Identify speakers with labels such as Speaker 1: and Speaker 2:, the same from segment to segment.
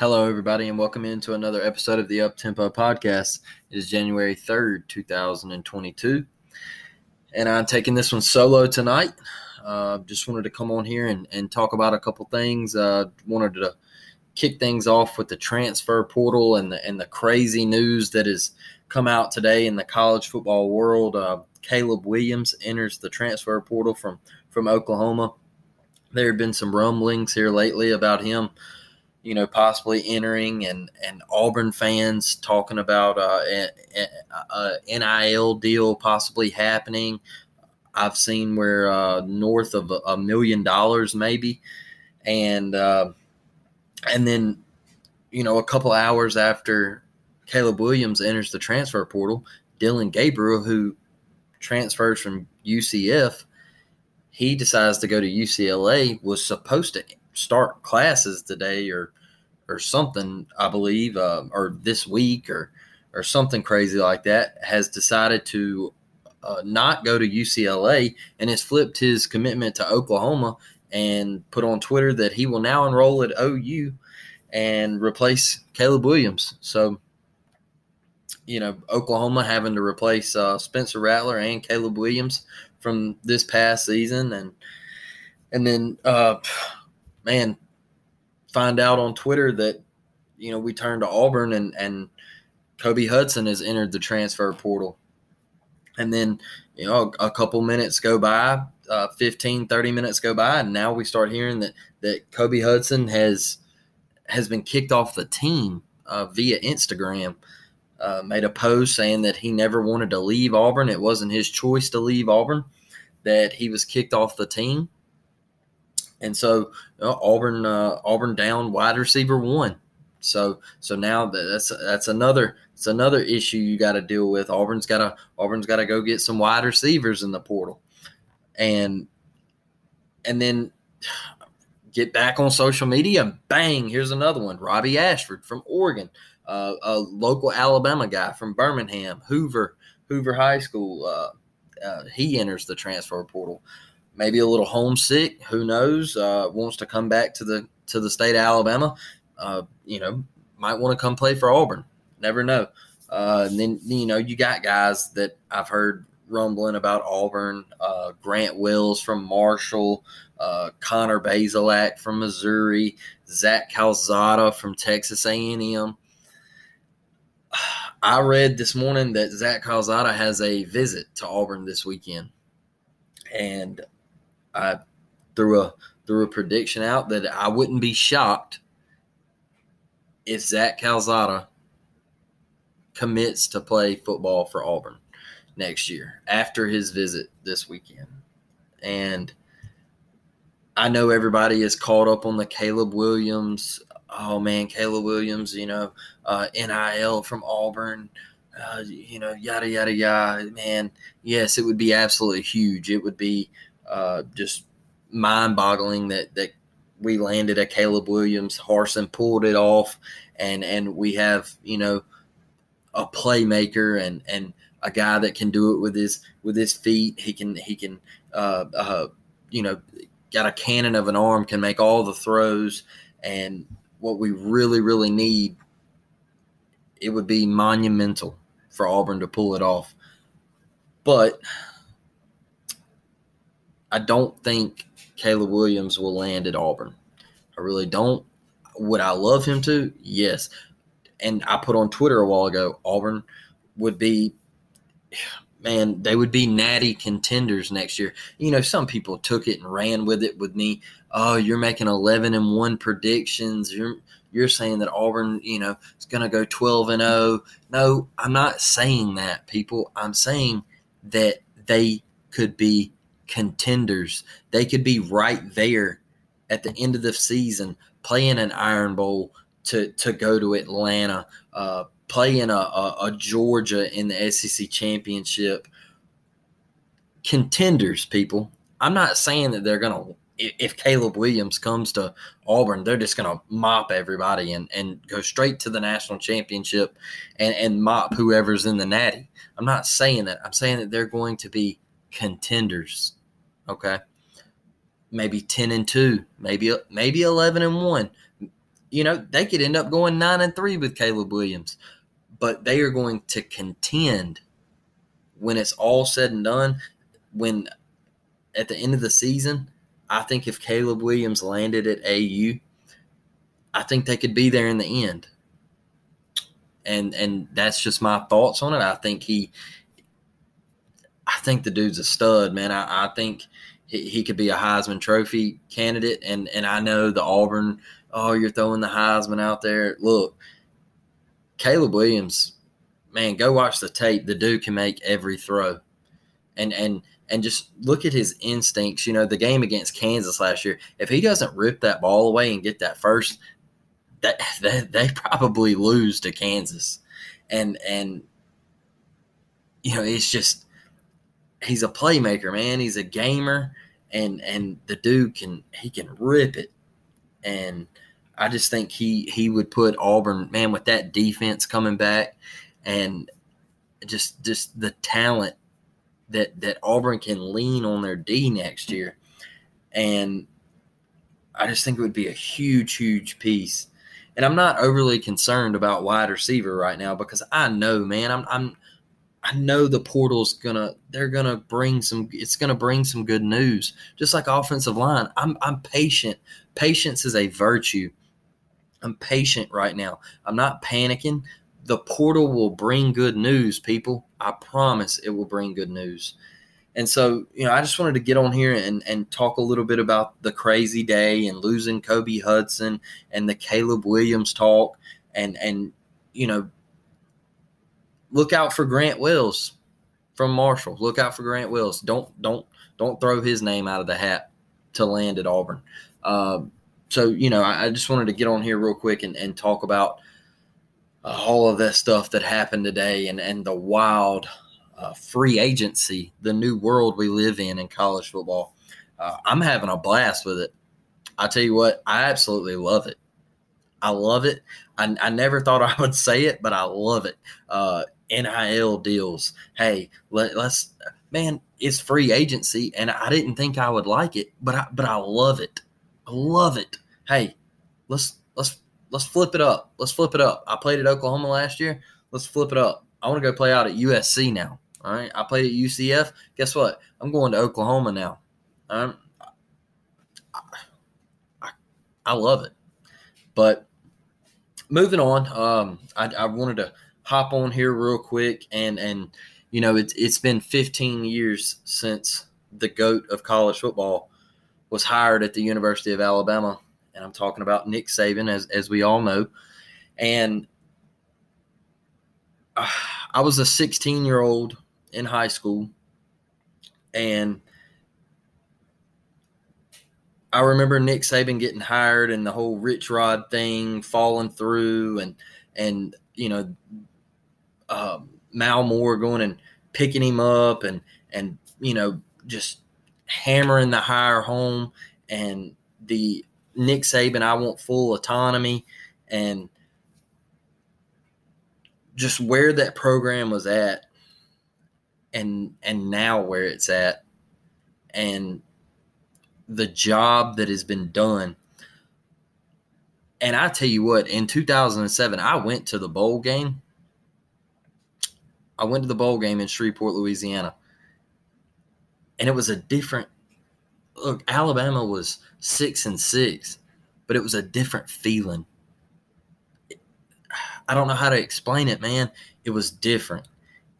Speaker 1: Hello, everybody, and welcome into another episode of the Uptempo Podcast. It is January 3rd, 2022, and I'm taking this one solo tonight. Uh, just wanted to come on here and, and talk about a couple things. Uh, wanted to kick things off with the transfer portal and the, and the crazy news that has come out today in the college football world. Uh, Caleb Williams enters the transfer portal from, from Oklahoma. There have been some rumblings here lately about him you know, possibly entering, and and Auburn fans talking about uh, a, a, a NIL deal possibly happening. I've seen where uh, north of a, million dollars maybe, and uh, and then you know a couple hours after Caleb Williams enters the transfer portal, Dillon Gabriel, who transfers from UCF, he decides to go to UCLA. Was supposed to start classes today or or something, I believe, uh, or this week or or something crazy like that, has decided to uh, not go to UCLA and has flipped his commitment to Oklahoma and put on Twitter that he will now enroll at OU and replace Caleb Williams. So, you know, Oklahoma having to replace uh, Spencer Rattler and Caleb Williams from this past season, and and then, uh, man, find out on Twitter that you know we turned to Auburn and and Kobe Hudson has entered the transfer portal. And then, you know, a, couple minutes go by, uh, 15, 30 minutes go by, and now we start hearing that that Kobe Hudson has has been kicked off the team uh, via Instagram. Uh, made a post saying that he never wanted to leave Auburn. It wasn't his choice to leave Auburn. That he was kicked off the team and so uh, Auburn Auburn down wide receiver one. So so now that's that's another it's another issue you got to deal with. Auburn's got to Auburn's got to go get some wide receivers in the portal, and and then get back on social media. Bang! Here's another one. Robbie Ashford from Oregon, uh, a local Alabama guy from Birmingham, Hoover Hoover High School. Uh, uh, he enters the transfer portal maybe a little homesick. Who knows? Uh, wants to come back to the to the state of Alabama. Uh, you know, might want to come play for Auburn. Never know. Uh, and then you know you got guys that I've heard rumbling about Auburn. Uh, Grant Wells from Marshall, uh, Connor Bazelak from Missouri, Zach Calzada from Texas A&M. I read this morning that Zach Calzada has a visit to Auburn this weekend, and I threw a threw a prediction out that I wouldn't be shocked if Zach Calzada commits to play football for Auburn next year after his visit this weekend. And I know everybody is caught up on the Caleb Williams. Oh man, Caleb Williams, you know, uh, NIL from Auburn, uh, you know, yada yada yada. Man, yes, it would be absolutely huge. It would be uh, just mind-boggling that that we landed a Caleb Williams. Harsin pulled it off, and and we have you know a playmaker and and a guy that can do it with his with his feet. He can he can uh, uh, you know got a cannon of an arm, can make all the throws, and what we really really need it would be monumental for Auburn to pull it off. But I don't think Caleb Williams will land at Auburn. I really don't. Would I love him to? Yes. And I put on Twitter a while ago, Auburn would be, man, they would be natty contenders next year. You know, some people took it and ran with it with me. Oh, you're making 11 and 1 predictions. You're, you're saying that Auburn, you know, is going to go 12 and 0. No, I'm not saying that, people. I'm saying that they could be contenders. They could be right there at the end of the season playing an Iron Bowl to, to go to Atlanta, uh, playing a, a, a Georgia in the SEC championship. Contenders, people. I'm not saying that they're going to if Caleb Williams comes to Auburn, they're just going to mop everybody and, and go straight to the national championship and, and mop whoever's in the natty. I'm not saying that. I'm saying that they're going to be contenders. Okay. Maybe 10 and 2, maybe maybe 11 and 1. You know, they could end up going 9 and 3 with Caleb Williams. But they are going to contend when it's all said and done when at the end of the season, I think if Caleb Williams landed at AU, I think they could be there in the end. And and that's just my thoughts on it. I think he think the dude's a stud, man. I, I think he, he, could be a Heisman Trophy candidate. And and I know the Auburn, oh, you're throwing the Heisman out there. Look, Caleb Williams, man, go watch the tape. The dude can make every throw, and and and just look at his instincts. You know, the game against Kansas last year. If he doesn't rip that ball away and get that first, that, that they probably lose to Kansas, and and you know it's just he's a playmaker, man. He's a gamer, and and the dude can he can rip it, and I just think he he would put Auburn, man, with that defense coming back, and just just the talent that that Auburn can lean on their D next year, and I just think it would be a huge huge piece. And I'm not overly concerned about wide receiver right now because I know, man, I'm I'm I know the portal's gonna they're gonna bring some it's gonna bring some good news. Just like offensive line. I'm I'm patient. Patience is a virtue. I'm patient right now. I'm not panicking. The portal will bring good news, people. I promise it will bring good news. And so, you know, I just wanted to get on here and, and talk a little bit about the crazy day and losing Kobe Hudson and the Caleb Williams talk and and you know look out for Grant Wells from Marshall. Look out for Grant Wells. Don't don't don't throw his name out of the hat to land at Auburn. Uh, so you know, I, I, just wanted to get on here real quick and, and talk about uh, all of that stuff that happened today and and the wild uh, free agency, the new world we live in in college football. Uh, I'm having a blast with it. I tell you what, I absolutely love it. I love it. I, I never thought I would say it, but I love it. NIL deals. Hey, let, us man, it's free agency, and I didn't think I would like it, but I but I love it. I love it. Hey, let's let's let's flip it up. Let's flip it up. I played at Oklahoma last year. Let's flip it up. I want to go play out at USC now. All right. I played at UCF. Guess what? I'm going to Oklahoma now. I, I love it. But moving on, um, I, I wanted to hop on here real quick and and you know it's it's been 15 years since the goat of college football was hired at the University of Alabama, and I'm talking about Nick Saban, as as we all know, and uh, I was a 16 year old in high school, and I remember Nick Saban getting hired and the whole Rich Rod thing falling through, and and you know, uh, Mal Moore going and picking him up, and and you know just hammering the hire home, and the Nick Saban, I want full autonomy, and just where that program was at, and and now where it's at, and the job that has been done. And I tell you what, in 2007, I went to the bowl game. I went to the bowl game in Shreveport, Louisiana. And it was a different look, Alabama was six and six, but it was a different feeling. I don't know how to explain it, man. It was different.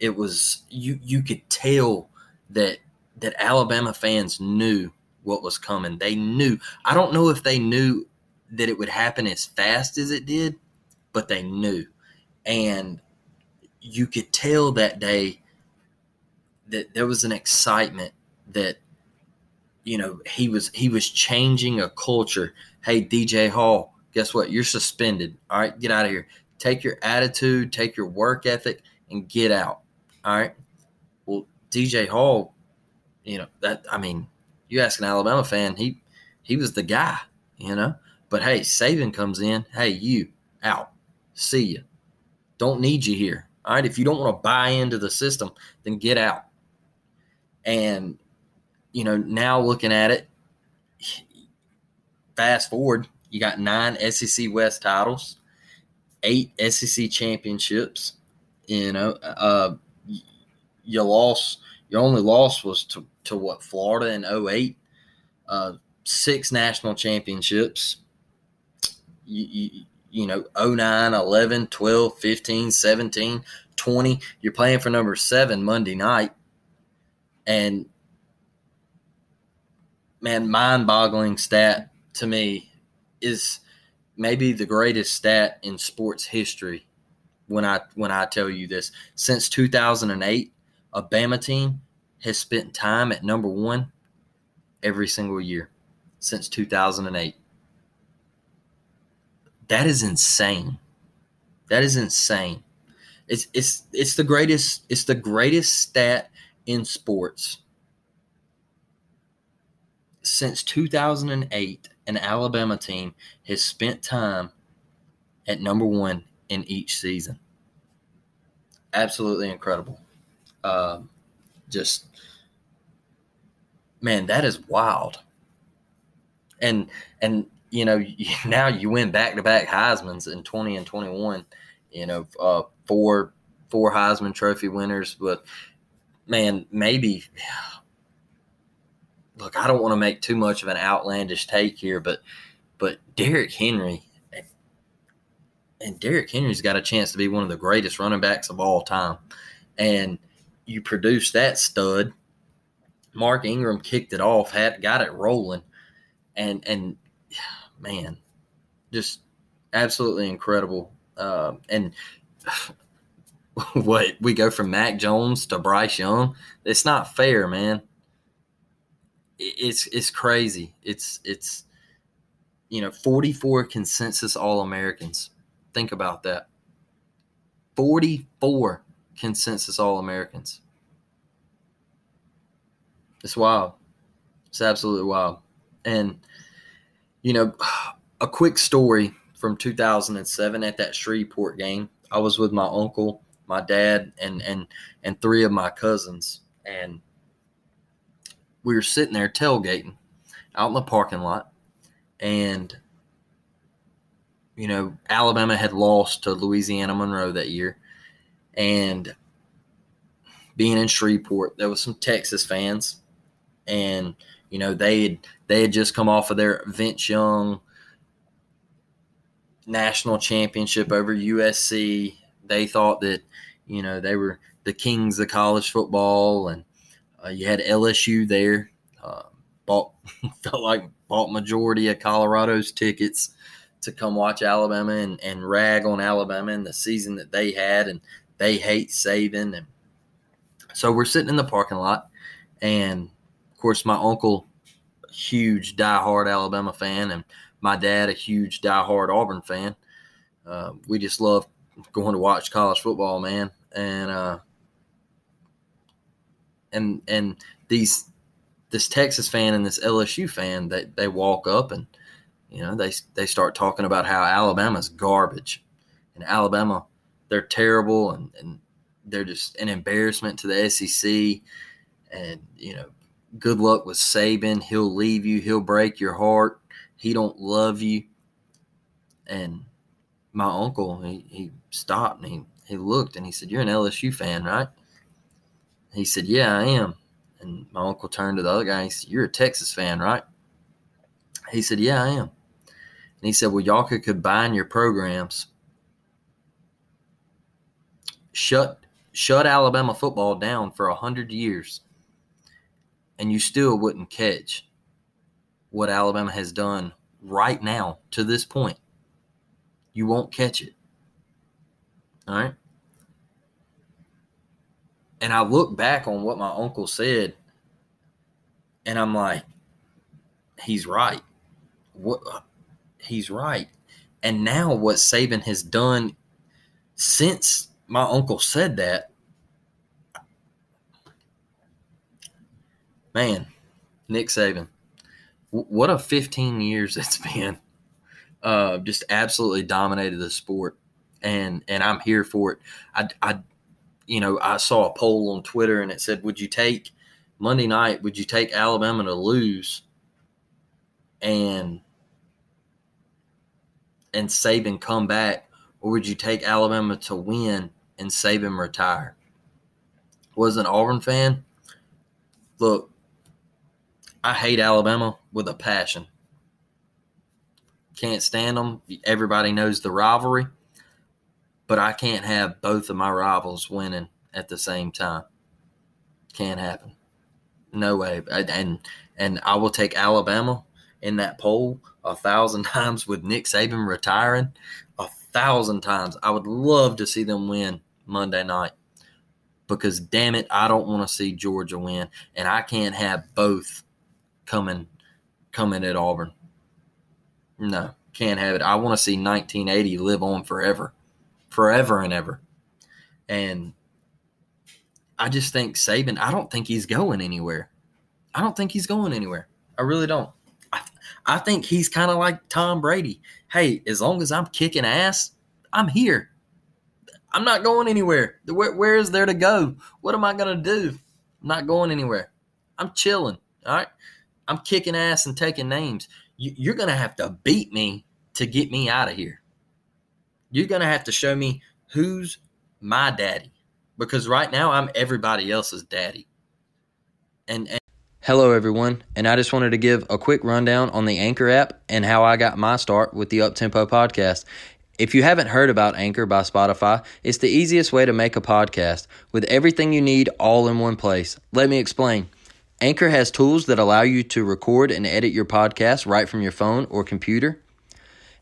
Speaker 1: It was you you could tell that that Alabama fans knew what was coming. They knew. I don't know if they knew that it would happen as fast as it did, but they knew. And you could tell that day that there was an excitement that you know he was he was changing a culture. Hey DJ Hall, guess what? You're suspended. All right, get out of here. Take your attitude, take your work ethic and get out. All right? Well, DJ Hall, you know, that I mean, you ask an Alabama fan, he he was the guy, you know. But hey, Saban comes in. Hey, you out. See you. Don't need you here. All right. If you don't want to buy into the system, then get out. And you know, now looking at it, fast forward, you got nine SEC West titles, eight SEC championships. You know, uh, you lost. Your only loss was to to what Florida in 08, uh, six national championships. You, you, you know 09, 11, 12, 15, 17, 20. You're playing for number seven Monday night. And man, mind boggling stat to me is maybe the greatest stat in sports history when I when I tell you this. Since 2008, a Bama team has spent time at number one every single year since 2008. That is insane. That is insane. It's it's it's the greatest it's the greatest stat in sports. Since 2008, an Alabama team has spent time at number one in each season. Absolutely incredible. Uh, just man, that is wild. And and you know now you win back to back Heisman's in twenty and twenty one. You know, uh, four four Heisman Trophy winners, but man, maybe. Look, I don't want to make too much of an outlandish take here, but but Derrick Henry and Derrick Henry's got a chance to be one of the greatest running backs of all time. And you produce that stud Mark Ingram kicked it off, had got it rolling, and and man, just absolutely incredible. Uh, and what we go from Mac Jones to Bryce Young, it's not fair, man. It's it's crazy. It's it's you know 44 consensus All Americans. Think about that. 44 consensus All Americans. It's wild. It's absolutely wild. And, you know, a quick story from 2007 at that Shreveport game. I was with my uncle, my dad, and and and three of my cousins, and we were sitting there tailgating out in the parking lot, and you know Alabama had lost to Louisiana Monroe that year, and being in Shreveport, there was some Texas fans and you know they had they had just come off of their Vince Young national championship over USC. They thought that you know they were the kings of college football, and uh, you had LSU there. Uh, bought felt like bought majority of Colorado's tickets to come watch Alabama and, and rag on Alabama and the season that they had and they hate Saban. and so we're sitting in the parking lot and course my uncle huge diehard Alabama fan and my dad a huge diehard Auburn fan. Uh, we just love going to watch college football, man. And uh, and and these this Texas fan and this LSU fan they, they walk up and you know they they start talking about how Alabama's garbage and Alabama they're terrible and, and they're just an embarrassment to the SEC and you know good luck with Saban. He'll leave you. He'll break your heart. He don't love you. And my uncle he, he stopped and he, he looked and he said you're an LSU fan right? He said yeah I am. And my uncle turned to the other guy. He said, You're a Texas fan, right? He said, Yeah, I am. And he said, Well, y'all could combine your programs, shut shut Alabama football down for a hundred years, and you still wouldn't catch what Alabama has done right now to this point. You won't catch it. All right. And I look back on what my uncle said, and I'm like, he's right. What he's right. And now what Saban has done since my uncle said that, man, Nick Saban, what a 15 years it's been. Uh, just absolutely dominated the sport, and and I'm here for it. I, I you know, I saw a poll on Twitter and it said, "Would you take Monday night? Would you take Alabama to lose and and Saban come back, or would you take Alabama to win and Saban retire?" Was an Auburn fan. Look, I hate Alabama with a passion. Can't stand them. Everybody knows the rivalry but I can't have both of my rivals winning at the same time. Can't happen. No way. And and I will take Alabama in that poll a thousand times with Nick Saban retiring. A thousand times. I would love to see them win Monday night. Because damn it, I don't want to see Georgia win. And I can't have both coming coming at Auburn. No, can't have it. I want to see 1980 live on forever forever and ever. And I just think Saban, I don't think he's going anywhere. I don't think he's going anywhere. I really don't. I, I think he's kind of like Tom Brady. Hey, as long as I'm kicking ass, I'm here. I'm not going anywhere. Where, where is there to go? What am I going to do? I'm not going anywhere. I'm chilling. All right. I'm kicking ass and taking names. You, you're going to have to beat me to get me out of here you're going to have to show me who's my daddy because right now I'm everybody else's daddy. And, and Hello, everyone, and I just wanted to give a quick rundown on the Anchor app and how I got my start with the Uptempo podcast. If you haven't heard about Anchor by Spotify, it's the easiest way to make a podcast with everything you need all in one place. Let me explain. Anchor has tools that allow you to record and edit your podcast right from your phone or computer.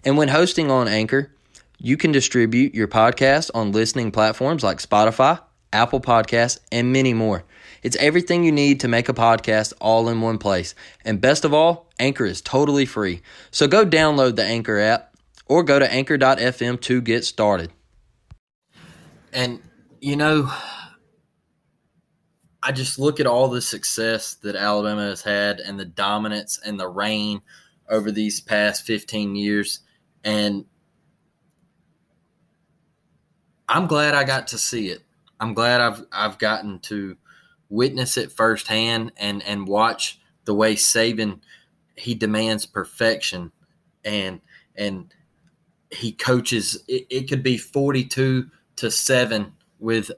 Speaker 1: And when hosting on Anchor, you can distribute your podcast on listening platforms like Spotify, Apple Podcasts, and many more. It's everything you need to make a podcast all in one place. And best of all, Anchor is totally free. So go download the Anchor app or go to anchor.fm to get started. And, you know, I just look at all the success that Alabama has had and the dominance and the reign over these past 15 years. And I'm glad I got to see it. I'm glad I've I've gotten to witness it firsthand and and watch the way Saban he demands perfection and and he coaches it, it could be 42 to 7 with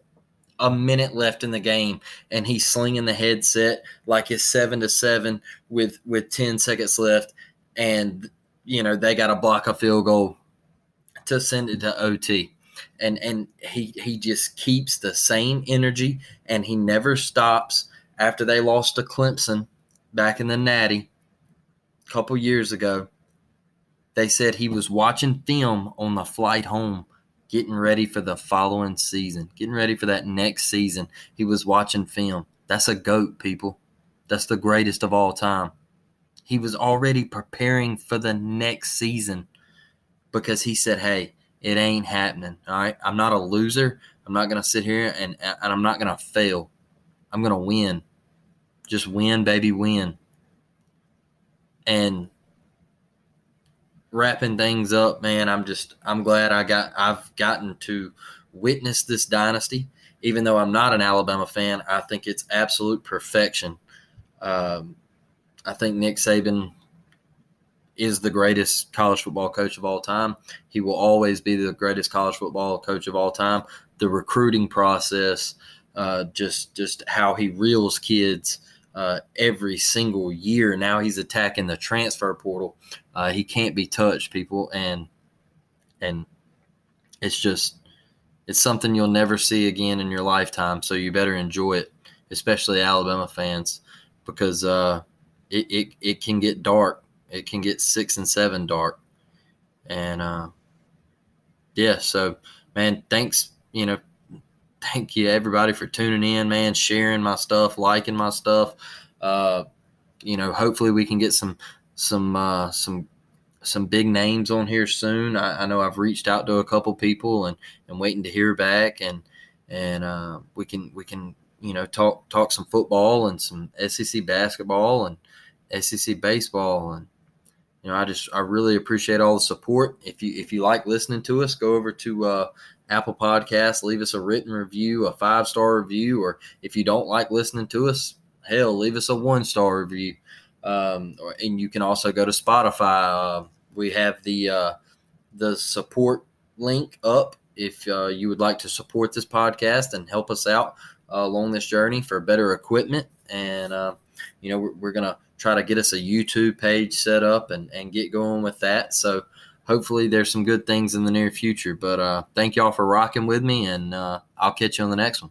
Speaker 1: a minute left in the game and he's slinging the headset like it's 7 to 7 with with 10 seconds left and you know they got to block a field goal to send it to OT and and he he just keeps the same energy and he never stops after they lost to Clemson back in the Natty a couple years ago, they said he was watching film on the flight home, getting ready for the following season, getting ready for that next season. He was watching film. That's a GOAT, people. That's the greatest of all time. He was already preparing for the next season because he said, Hey, it ain't happening. All right. I'm not a loser. I'm not going to sit here and, and I'm not going to fail. I'm going to win. Just win, baby, win. And wrapping things up, man, I'm just I'm glad I got I've gotten to witness this dynasty. Even though I'm not an Alabama fan, I think it's absolute perfection. Um, I think Nick Saban is the greatest college football coach of all time. He will always be the greatest college football coach of all time. The recruiting process, uh, just just how he reels kids uh, every single year. Now he's attacking the transfer portal. Uh, he can't be touched, people, and and it's just it's something you'll never see again in your lifetime. So you better enjoy it, especially Alabama fans, because uh, it, it it can get dark. It can get six and seven dark, and uh, yeah. So man, thanks. You know, thank you everybody for tuning in, man, sharing my stuff, liking my stuff. Uh, you know, hopefully we can get some some uh, some some big names on here soon. I, I, know I've reached out to a couple people and and waiting to hear back, and and uh, we can we can you know talk talk some football and some SEC basketball and SEC baseball and you know I just I really appreciate all the support. If you if you like listening to us, go over to uh, Apple Podcasts, leave us a written review, a five star review, or if you don't like listening to us, hell, leave us a one star review. Um, and you can also go to Spotify. Uh, we have the uh, the support link up if uh, you would like to support this podcast and help us out uh, along this journey for better equipment. And uh, you know, we're, we're, gonna try to get us a YouTube page set up and and get going with that. So hopefully there's some good things in the near future. But uh, thank y'all for rocking with me, and uh, I'll catch you on the next one.